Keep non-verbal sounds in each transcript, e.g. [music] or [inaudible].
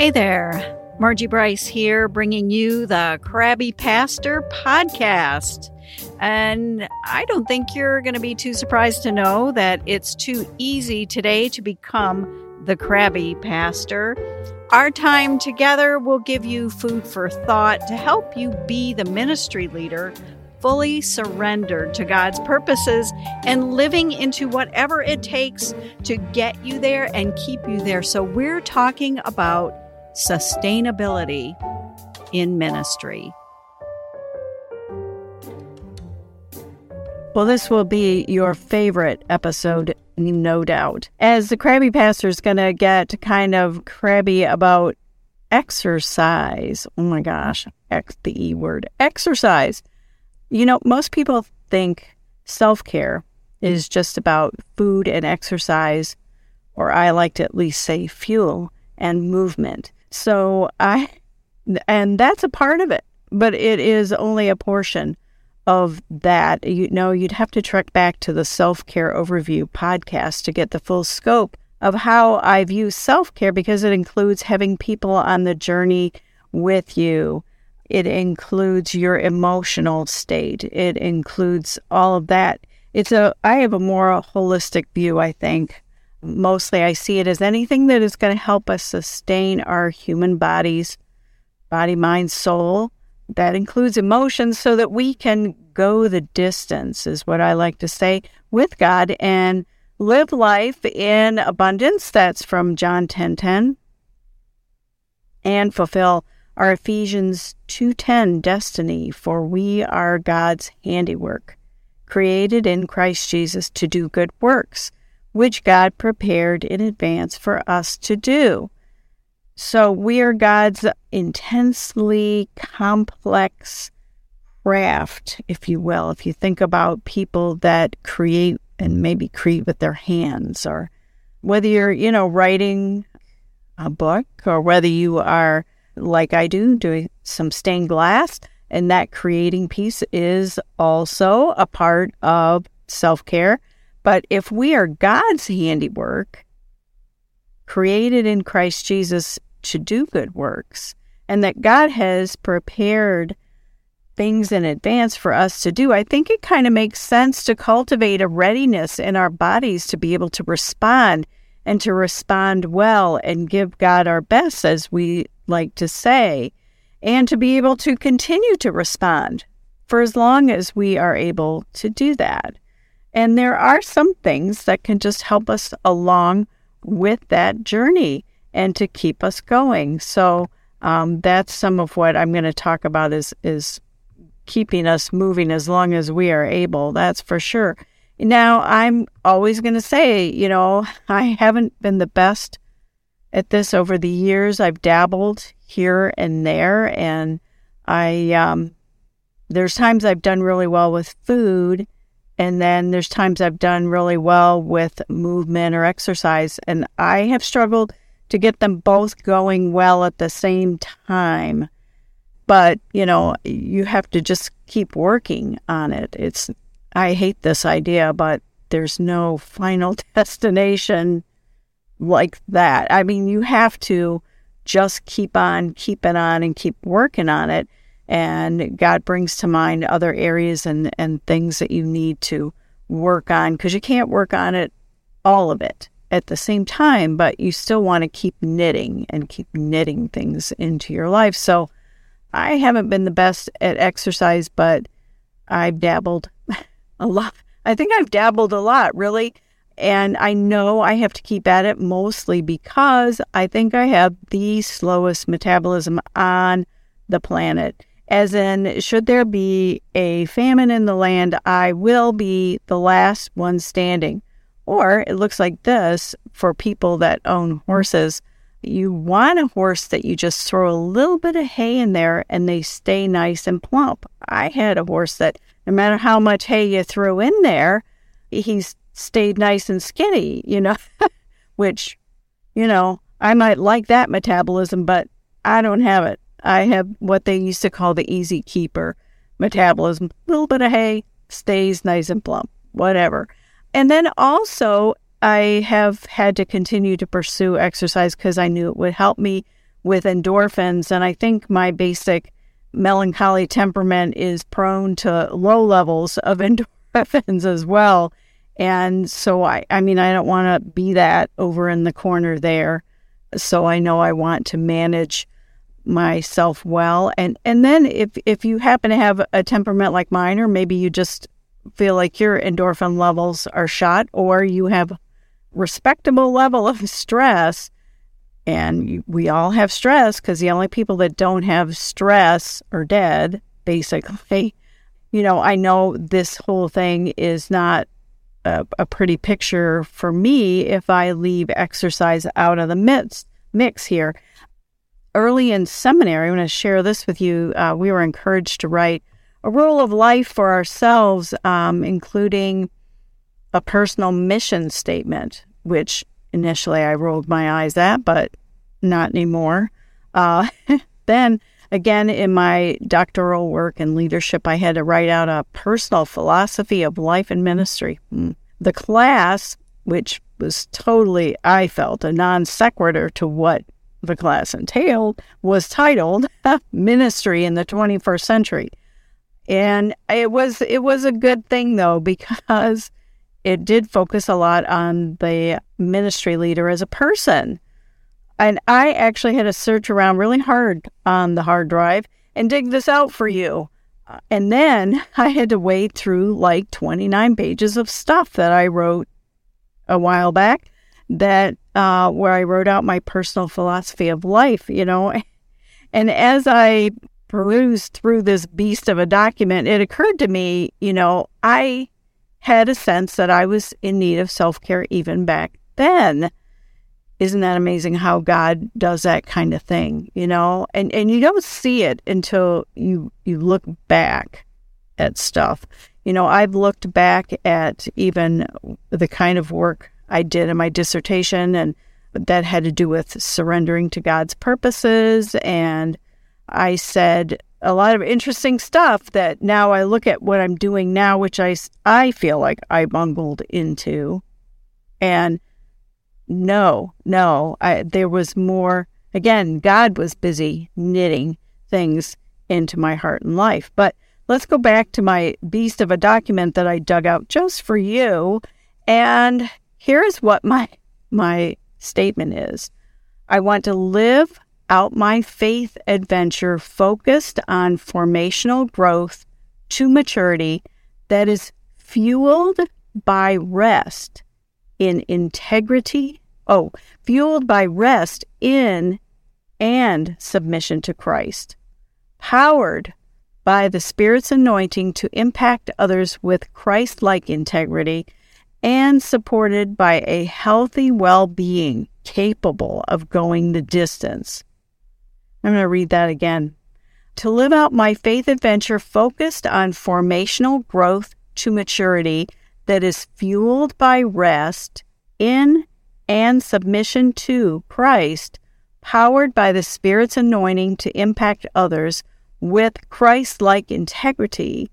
Hey there, Margie Bryce here, bringing you the Crabby Pastor podcast. And I don't think you're going to be too surprised to know that it's too easy today to become the Crabby Pastor. Our time together will give you food for thought to help you be the ministry leader fully surrendered to God's purposes and living into whatever it takes to get you there and keep you there. So, we're talking about sustainability in ministry. Well, this will be your favorite episode, no doubt. As the crabby pastor is going to get kind of crabby about exercise. Oh my gosh, the E word, exercise. You know, most people think self care is just about food and exercise, or I like to at least say fuel and movement. So I, and that's a part of it, but it is only a portion of that. You know, you'd have to trek back to the self care overview podcast to get the full scope of how I view self care because it includes having people on the journey with you. It includes your emotional state. It includes all of that. It's a, I have a more holistic view, I think, Mostly, I see it as anything that is going to help us sustain our human bodies, body, mind, soul. That includes emotions so that we can go the distance, is what I like to say, with God and live life in abundance. That's from John 10 10. And fulfill our Ephesians 2:10 destiny for we are God's handiwork created in Christ Jesus to do good works which God prepared in advance for us to do. So we are God's intensely complex craft, if you will. If you think about people that create and maybe create with their hands, or whether you're, you know, writing a book or whether you are, like I do, doing some stained glass, and that creating piece is also a part of self care but if we are God's handiwork, created in Christ Jesus to do good works, and that God has prepared things in advance for us to do, I think it kind of makes sense to cultivate a readiness in our bodies to be able to respond and to respond well and give God our best, as we like to say, and to be able to continue to respond for as long as we are able to do that. And there are some things that can just help us along with that journey and to keep us going. So um, that's some of what I'm going to talk about is is keeping us moving as long as we are able. That's for sure. Now I'm always going to say, you know, [laughs] I haven't been the best at this over the years. I've dabbled here and there, and I um, there's times I've done really well with food and then there's times I've done really well with movement or exercise. And I have struggled to get them both going well at the same time. But, you know, you have to just keep working on it. It's, I hate this idea, but there's no final [laughs] destination like that. I mean, you have to just keep on keeping on and keep working on it and God brings to mind other areas and, and things that you need to work on because you can't work on it, all of it at the same time, but you still want to keep knitting and keep knitting things into your life. So I haven't been the best at exercise, but I've dabbled [laughs] a lot. I think I've dabbled a lot, really. And I know I have to keep at it mostly because I think I have the slowest metabolism on the planet as in, should there be a famine in the land, I will be the last one standing. Or it looks like this for people that own horses. You want a horse that you just throw a little bit of hay in there and they stay nice and plump. I had a horse that no matter how much hay you threw in there, he stayed nice and skinny, you know, [laughs] which, you know, I might like that metabolism, but I don't have it. I have what they used to call the easy keeper metabolism. A little bit of hay stays nice and plump, whatever. And then also, I have had to continue to pursue exercise because I knew it would help me with endorphins. And I think my basic melancholy temperament is prone to low levels of [laughs] endorphins as well. And so I, I mean, I don't want to be that over in the corner there. So I know I want to manage myself well. And and then if if you happen to have a temperament like mine, or maybe you just feel like your endorphin levels are shot, or you have respectable level of [laughs] stress, and we all have stress because the only people that don't have stress are dead, basically. You know, I know this whole thing is not a, a pretty picture for me if I leave exercise out of the mix, mix here. Early in seminary, I'm going to share this with you. Uh, we were encouraged to write a rule of life for ourselves, um, including a personal mission statement, which initially I rolled my eyes at, but not anymore. Uh, [laughs] then again, in my doctoral work and leadership, I had to write out a personal philosophy of life and ministry. Hmm. The class, which was totally, I felt, a non sequitur to what the class entailed, was titled [laughs] Ministry in the 21st Century. And it was it was a good thing though because it did focus a lot on the ministry leader as a person. And I actually had to search around really hard on the hard drive and dig this out for you. And then [laughs] I had to wade through like 29 pages of stuff that I wrote a while back that uh, where I wrote out my personal philosophy of life, you know. [laughs] And as I perused through this beast of a document, it occurred to me, you know, I had a sense that I was in need of self care even back then. Isn't that amazing how God does that kind of thing, you know? And and you don't see it until you you look back at stuff. You know, I've looked back at even the kind of work I did in my dissertation and that had to do with surrendering to God's purposes and I said a lot of interesting stuff that now I look at what I'm doing now, which I, I feel like I bungled into. And no, no, I, there was more. Again, God was busy knitting things into my heart and life. But let's go back to my beast of a document that I dug out just for you. And here's what my my statement is. I want to live out my faith adventure focused on formational growth to maturity that is fueled by rest in integrity. Oh, fueled by rest in and submission to Christ, powered by the Spirit's anointing to impact others with Christ like integrity, and supported by a healthy well being capable of going the distance I'm going to read that again. To live out my faith adventure focused on formational growth to maturity that is fueled by rest in and submission to Christ, powered by the Spirit's anointing to impact others with Christ like integrity,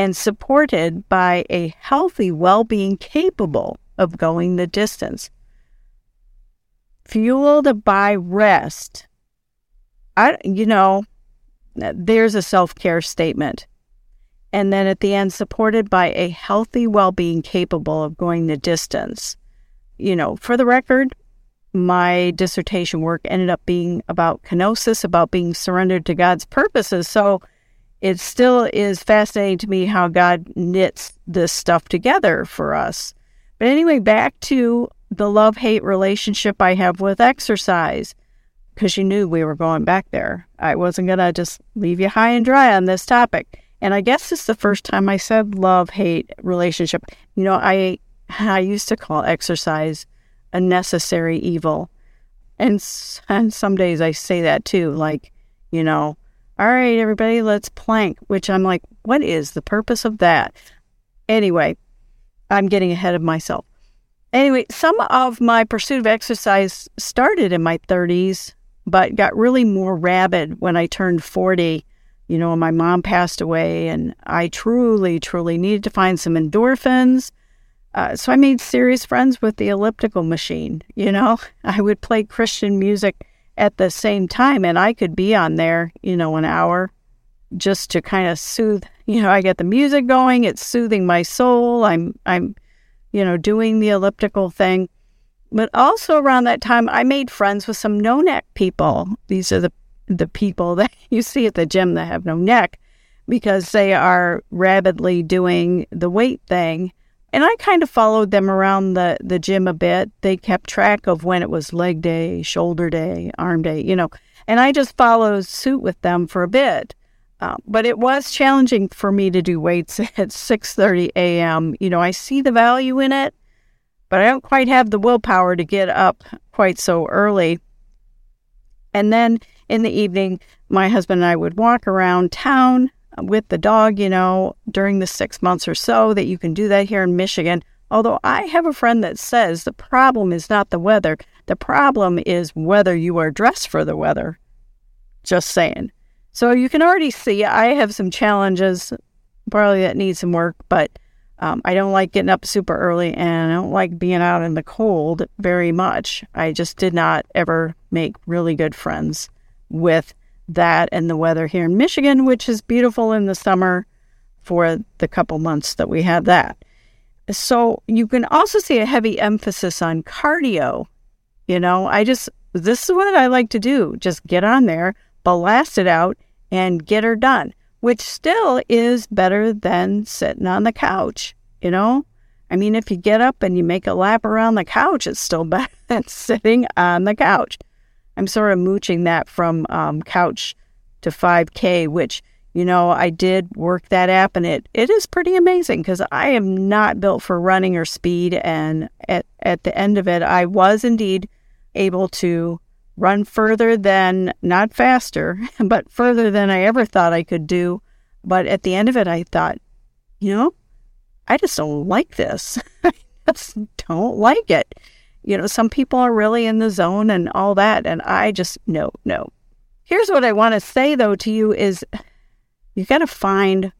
and supported by a healthy well being capable of going the distance. Fueled by rest I, you know, there's a self care statement. And then at the end, supported by a healthy well being capable of going the distance. You know, for the record, my dissertation work ended up being about kenosis, about being surrendered to God's purposes. So it still is fascinating to me how God knits this stuff together for us. But anyway, back to the love hate relationship I have with exercise because you knew we were going back there. I wasn't going to just leave you high and dry on this topic. And I guess it's the first time I said love hate relationship. You know, I I used to call exercise a necessary evil. And, and some days I say that too, like, you know, all right, everybody, let's plank, which I'm like, what is the purpose of that? Anyway, I'm getting ahead of myself. Anyway, some of my pursuit of exercise started in my 30s but got really more rabid when I turned 40. You know, my mom passed away, and I truly, truly needed to find some endorphins. Uh, so I made serious friends with the elliptical machine. You know, [laughs] I would play Christian music at the same time, and I could be on there, you know, an hour just to kind of soothe, [laughs] you know, I get the music going, it's soothing my soul. I'm, I'm, you know, doing the elliptical thing. But also around that time, I made friends with some no neck people. These are the, the people [laughs] that you see at the gym that have no neck because they are rapidly doing the weight thing. And I kind of followed them around the, the gym a bit. They kept track of when it was leg day, shoulder day, arm day, you know, and I just followed suit with them for a bit. Uh, but it was challenging for me to do weights [laughs] at 6:30 a.m. You know, I see the value in it, but I don't quite have the willpower to get up quite so early. And then in the evening, my husband and I would walk around town with the dog, you know, during the six months or so that you can do that here in Michigan. Although I have a friend that says the problem is not the weather, the problem is whether you are dressed for the weather. Just saying. So you can already see I have some challenges, probably that need some work, but um, I don't like getting up super early and I don't like being out in the cold very much. I just did not ever make really good friends with that and the weather here in Michigan, which is beautiful in the summer for the couple months that we had that. So you can also see a heavy emphasis on cardio. You know, I just, this is what I like to do just get on there, blast it out, and get her done, which still is better than sitting on the couch. You know, I mean, if you get up and you make a lap around the couch, it's still [laughs] better than sitting on the couch. I'm sort of mooching that from um, couch to 5K, which, you know, I did work that app and it, it is pretty amazing because I am not built for running or speed. And at, at the end of it, I was indeed able to run further than, not faster, [laughs] but further than I ever thought I could do. But at the end of it, I thought, you know, I just don't like this. [laughs] I just don't like it you know, some people are really in the zone and all that. And I just, no, no. Here's what I want to say though to you is you got to find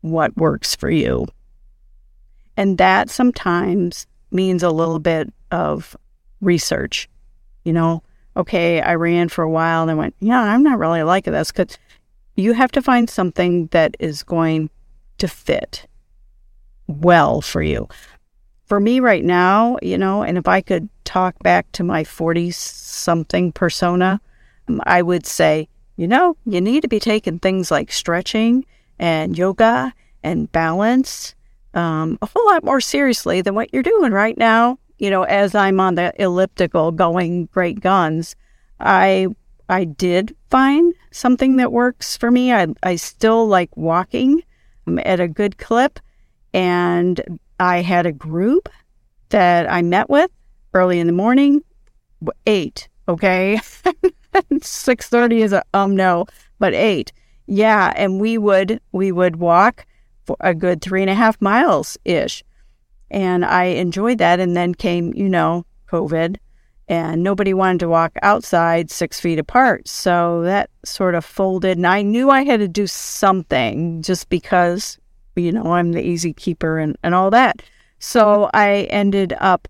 what works for you. And that sometimes means a little bit of research. You know, okay, I ran for a while and I went, yeah, I'm not really liking this because you have to find something that is going to fit well for you for me right now, you know, and if I could talk back to my 40 something persona, um, I would say, you know, you need to be taking things like stretching and yoga and balance um, a whole lot more seriously than what you're doing right now. You know, as I'm on the elliptical going great guns, I I did find something that works for me. I I still like walking um, at a good clip, and I had a group that I met with early in the morning, eight. Okay, [laughs] six thirty is a um no, but eight. Yeah, and we would we would walk for a good three and a half miles ish, and I enjoyed that. And then came you know COVID, and nobody wanted to walk outside six feet apart, so that sort of folded. And I knew I had to do something just because you know, I'm the easy keeper and, and all that. So I ended up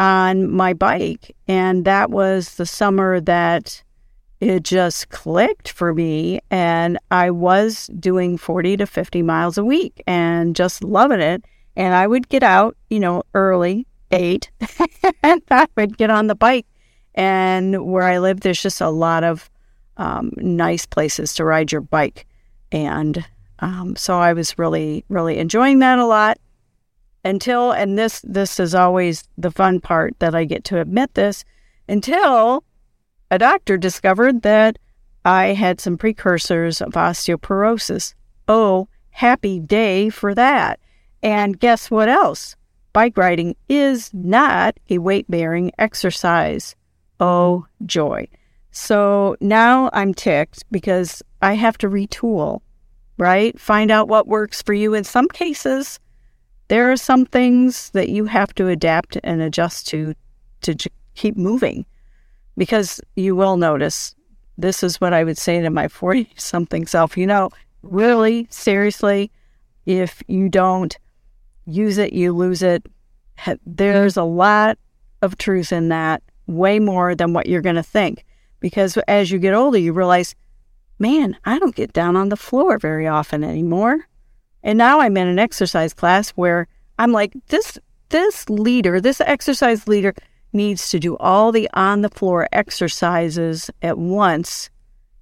on my bike. And that was the summer that it just clicked for me. And I was doing 40 to 50 miles a week and just loving it. And I would get out, you know, early, eight, [laughs] and I would get on the bike. And where I live, there's just a lot of um, nice places to ride your bike. And um, so I was really, really enjoying that a lot until, and this, this is always the fun part that I get to admit this, until a doctor discovered that I had some precursors of osteoporosis. Oh, happy day for that. And guess what else? Bike riding is not a weight bearing exercise. Oh, joy. So now I'm ticked because I have to retool right? Find out what works for you. In some cases, there are some things that you have to adapt and adjust to to j- keep moving because you will notice this is what I would say to my [laughs] 40 something self. You know, really, seriously, if you don't use it, you lose it. There's a lot of truth in that, way more than what you're going to think. because as you get older, you realize, man, I don't get down on the floor very often anymore. And now I'm in an exercise class where I'm like, this this leader, this exercise leader needs to do all the on the floor exercises at once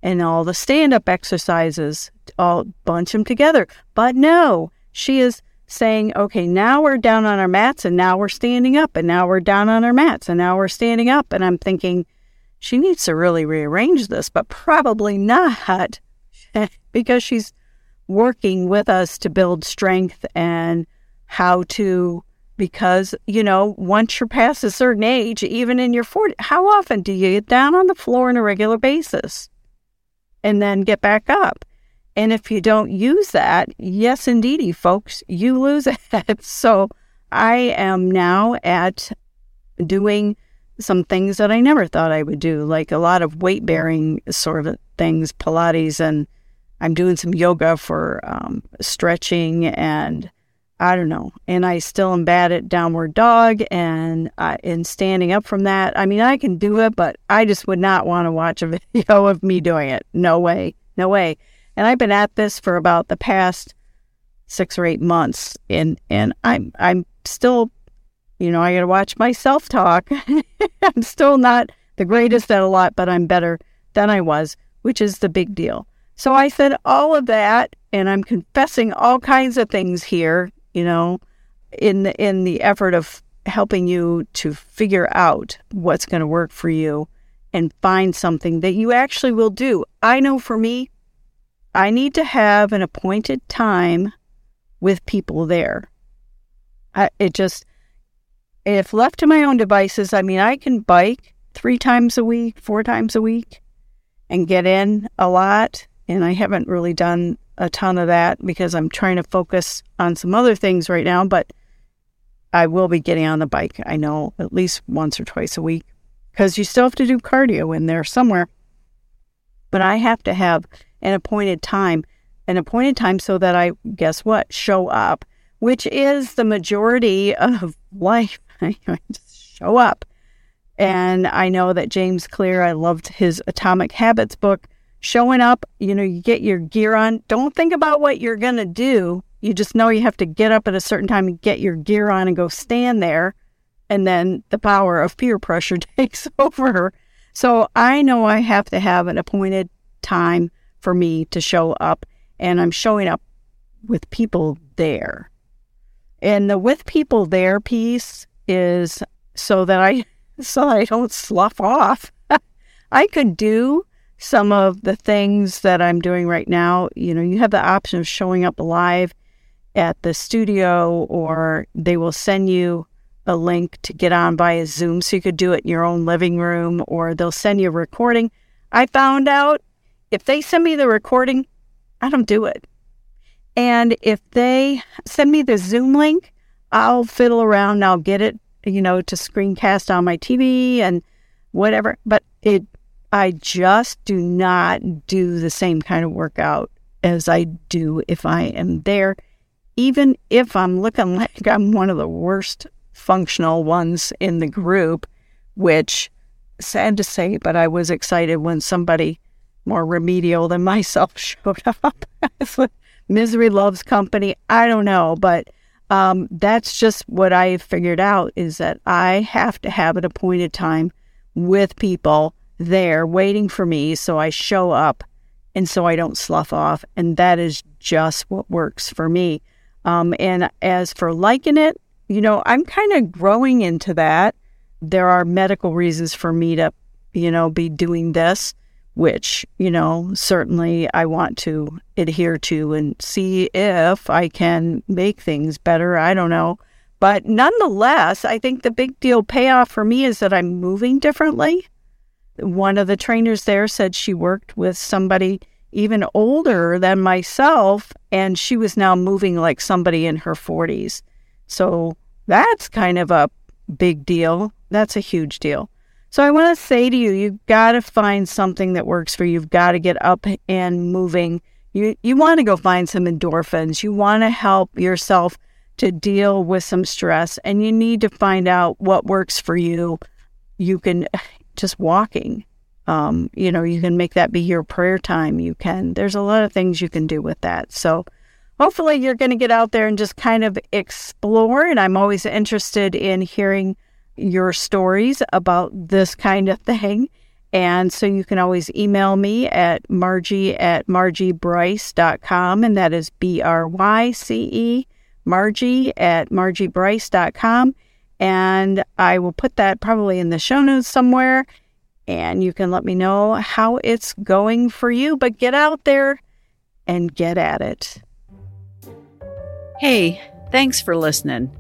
and all the stand up exercises, all bunch them together. But no, she is saying, okay, now we're down on our mats and now we're standing up and now we're down on our mats and now we're standing up. And I'm thinking, she needs to really rearrange this, but probably not [laughs] because she's working with us to build strength and how to because you know once you're past a certain age even in your 40 how often do you get down on the floor on a regular basis and then get back up? And if you don't use that yes indeedy folks you lose [laughs] it. So i am now at doing some things that i never thought i would do like a lot of weight bearing sort of things pilates and I'm doing some yoga for um, stretching and I don't know. And I still am bad at downward dog and uh, and standing up from that. I mean, I can do it, but I just would not want to watch a [laughs] video of me doing it. No way, no way. And I've been at this for about the past six or eight months, and and I'm I'm still, you know, I got to watch myself talk. [laughs] I'm still not the greatest at a lot, but I'm better than I was, which is the big deal. So I said all of that, and I'm confessing all kinds of things here, you know, in the, in the effort of helping you to figure out what's going to work for you and find something that you actually will do. I know for me, I need to have an appointed time with people there. I, it just, if left to my own devices, I mean, I can bike three times a week, four times a week, and get in a lot and I haven't really done a ton of that because I'm trying to focus on some other things right now, but I will be getting on the bike, I know, at least once or twice a week because you still have to do cardio in there somewhere. But I have to have an appointed time, an appointed time so that I, guess what, show up, which is the majority [laughs] of life. [laughs] I just show up. And I know that James Clear, I loved his Atomic Habits book showing up, you know, you get your gear on. Don't think about what you're going to do. You just know you have to get up at a certain time and get your gear on and go stand there. And then the power of peer pressure [laughs] takes over. So I know I have to have an appointed time for me to show up, and I'm showing up with people there. And the with people there piece is so that I [laughs] so I don't slough off. [laughs] I could do some of the things that I'm doing right now, you know, you have the option of showing up live at the studio, or they will send you a link to get on via Zoom so you could do it in your own living room, or they'll send you a recording. I found out if they send me the recording, I don't do it. And if they send me the Zoom link, I'll fiddle around I'll get it, you know, to screencast on my TV and whatever. But it I just do not do the same kind of workout as I do if I am there, even if I'm looking [laughs] like I'm one of the worst functional ones in the group, which sad to say, but I was excited when somebody more remedial than [laughs] myself showed up. [laughs] Misery loves company. I don't know, but um, that's just what I figured out is that I have to have an appointed time with people there waiting for me so I show up and so I don't slough off. And that is just what works for me. Um, and as for liking it, you know, I'm kind of growing into that. There are medical reasons for me to, you know, be doing this, which, you know, certainly I want to adhere to and see if I can make things better. I don't know. But nonetheless, I think the big deal payoff for me is that I'm moving differently one of the trainers there said she worked with somebody even older than myself, and she was now moving like somebody in her 40s. So that's kind of a big deal. That's a huge deal. So I want to say to you, you've got to find something that works for you. You've got to get up and moving. You you want to go find some endorphins. You want to help yourself to deal with some stress and you need to find out what works for you. You can [sighs] just walking. Um, you know, you can make that be your prayer time. You can, there's a lot of things you can do with that. So hopefully you're going to get out there and just kind of explore. And I'm always interested in hearing your stories about this kind of thing. And so you can always email me at margie at margiebryce.com, and that is B R Y C E, margie at margiebryce.com. And I will put that probably in the show notes somewhere. And you can let me know how it's going for you. But get out there and get at it. Hey, thanks for listening.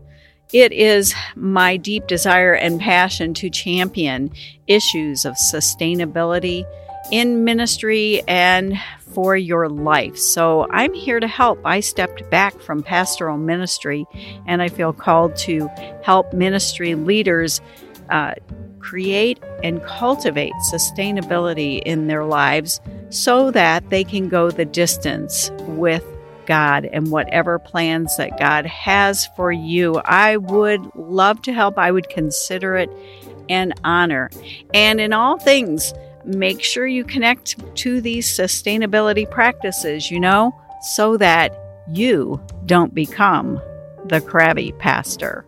It is my deep desire and passion to champion issues of sustainability in ministry and for your life. So I'm here to help. I stepped back from pastoral ministry and I feel called to help ministry leaders uh, create and cultivate sustainability in their lives so that they can go the distance with God and whatever plans that God has for you. I would love to help. I would consider it an honor. And in all things, make sure you connect to these sustainability practices, you know, so that you don't become the crabby pastor.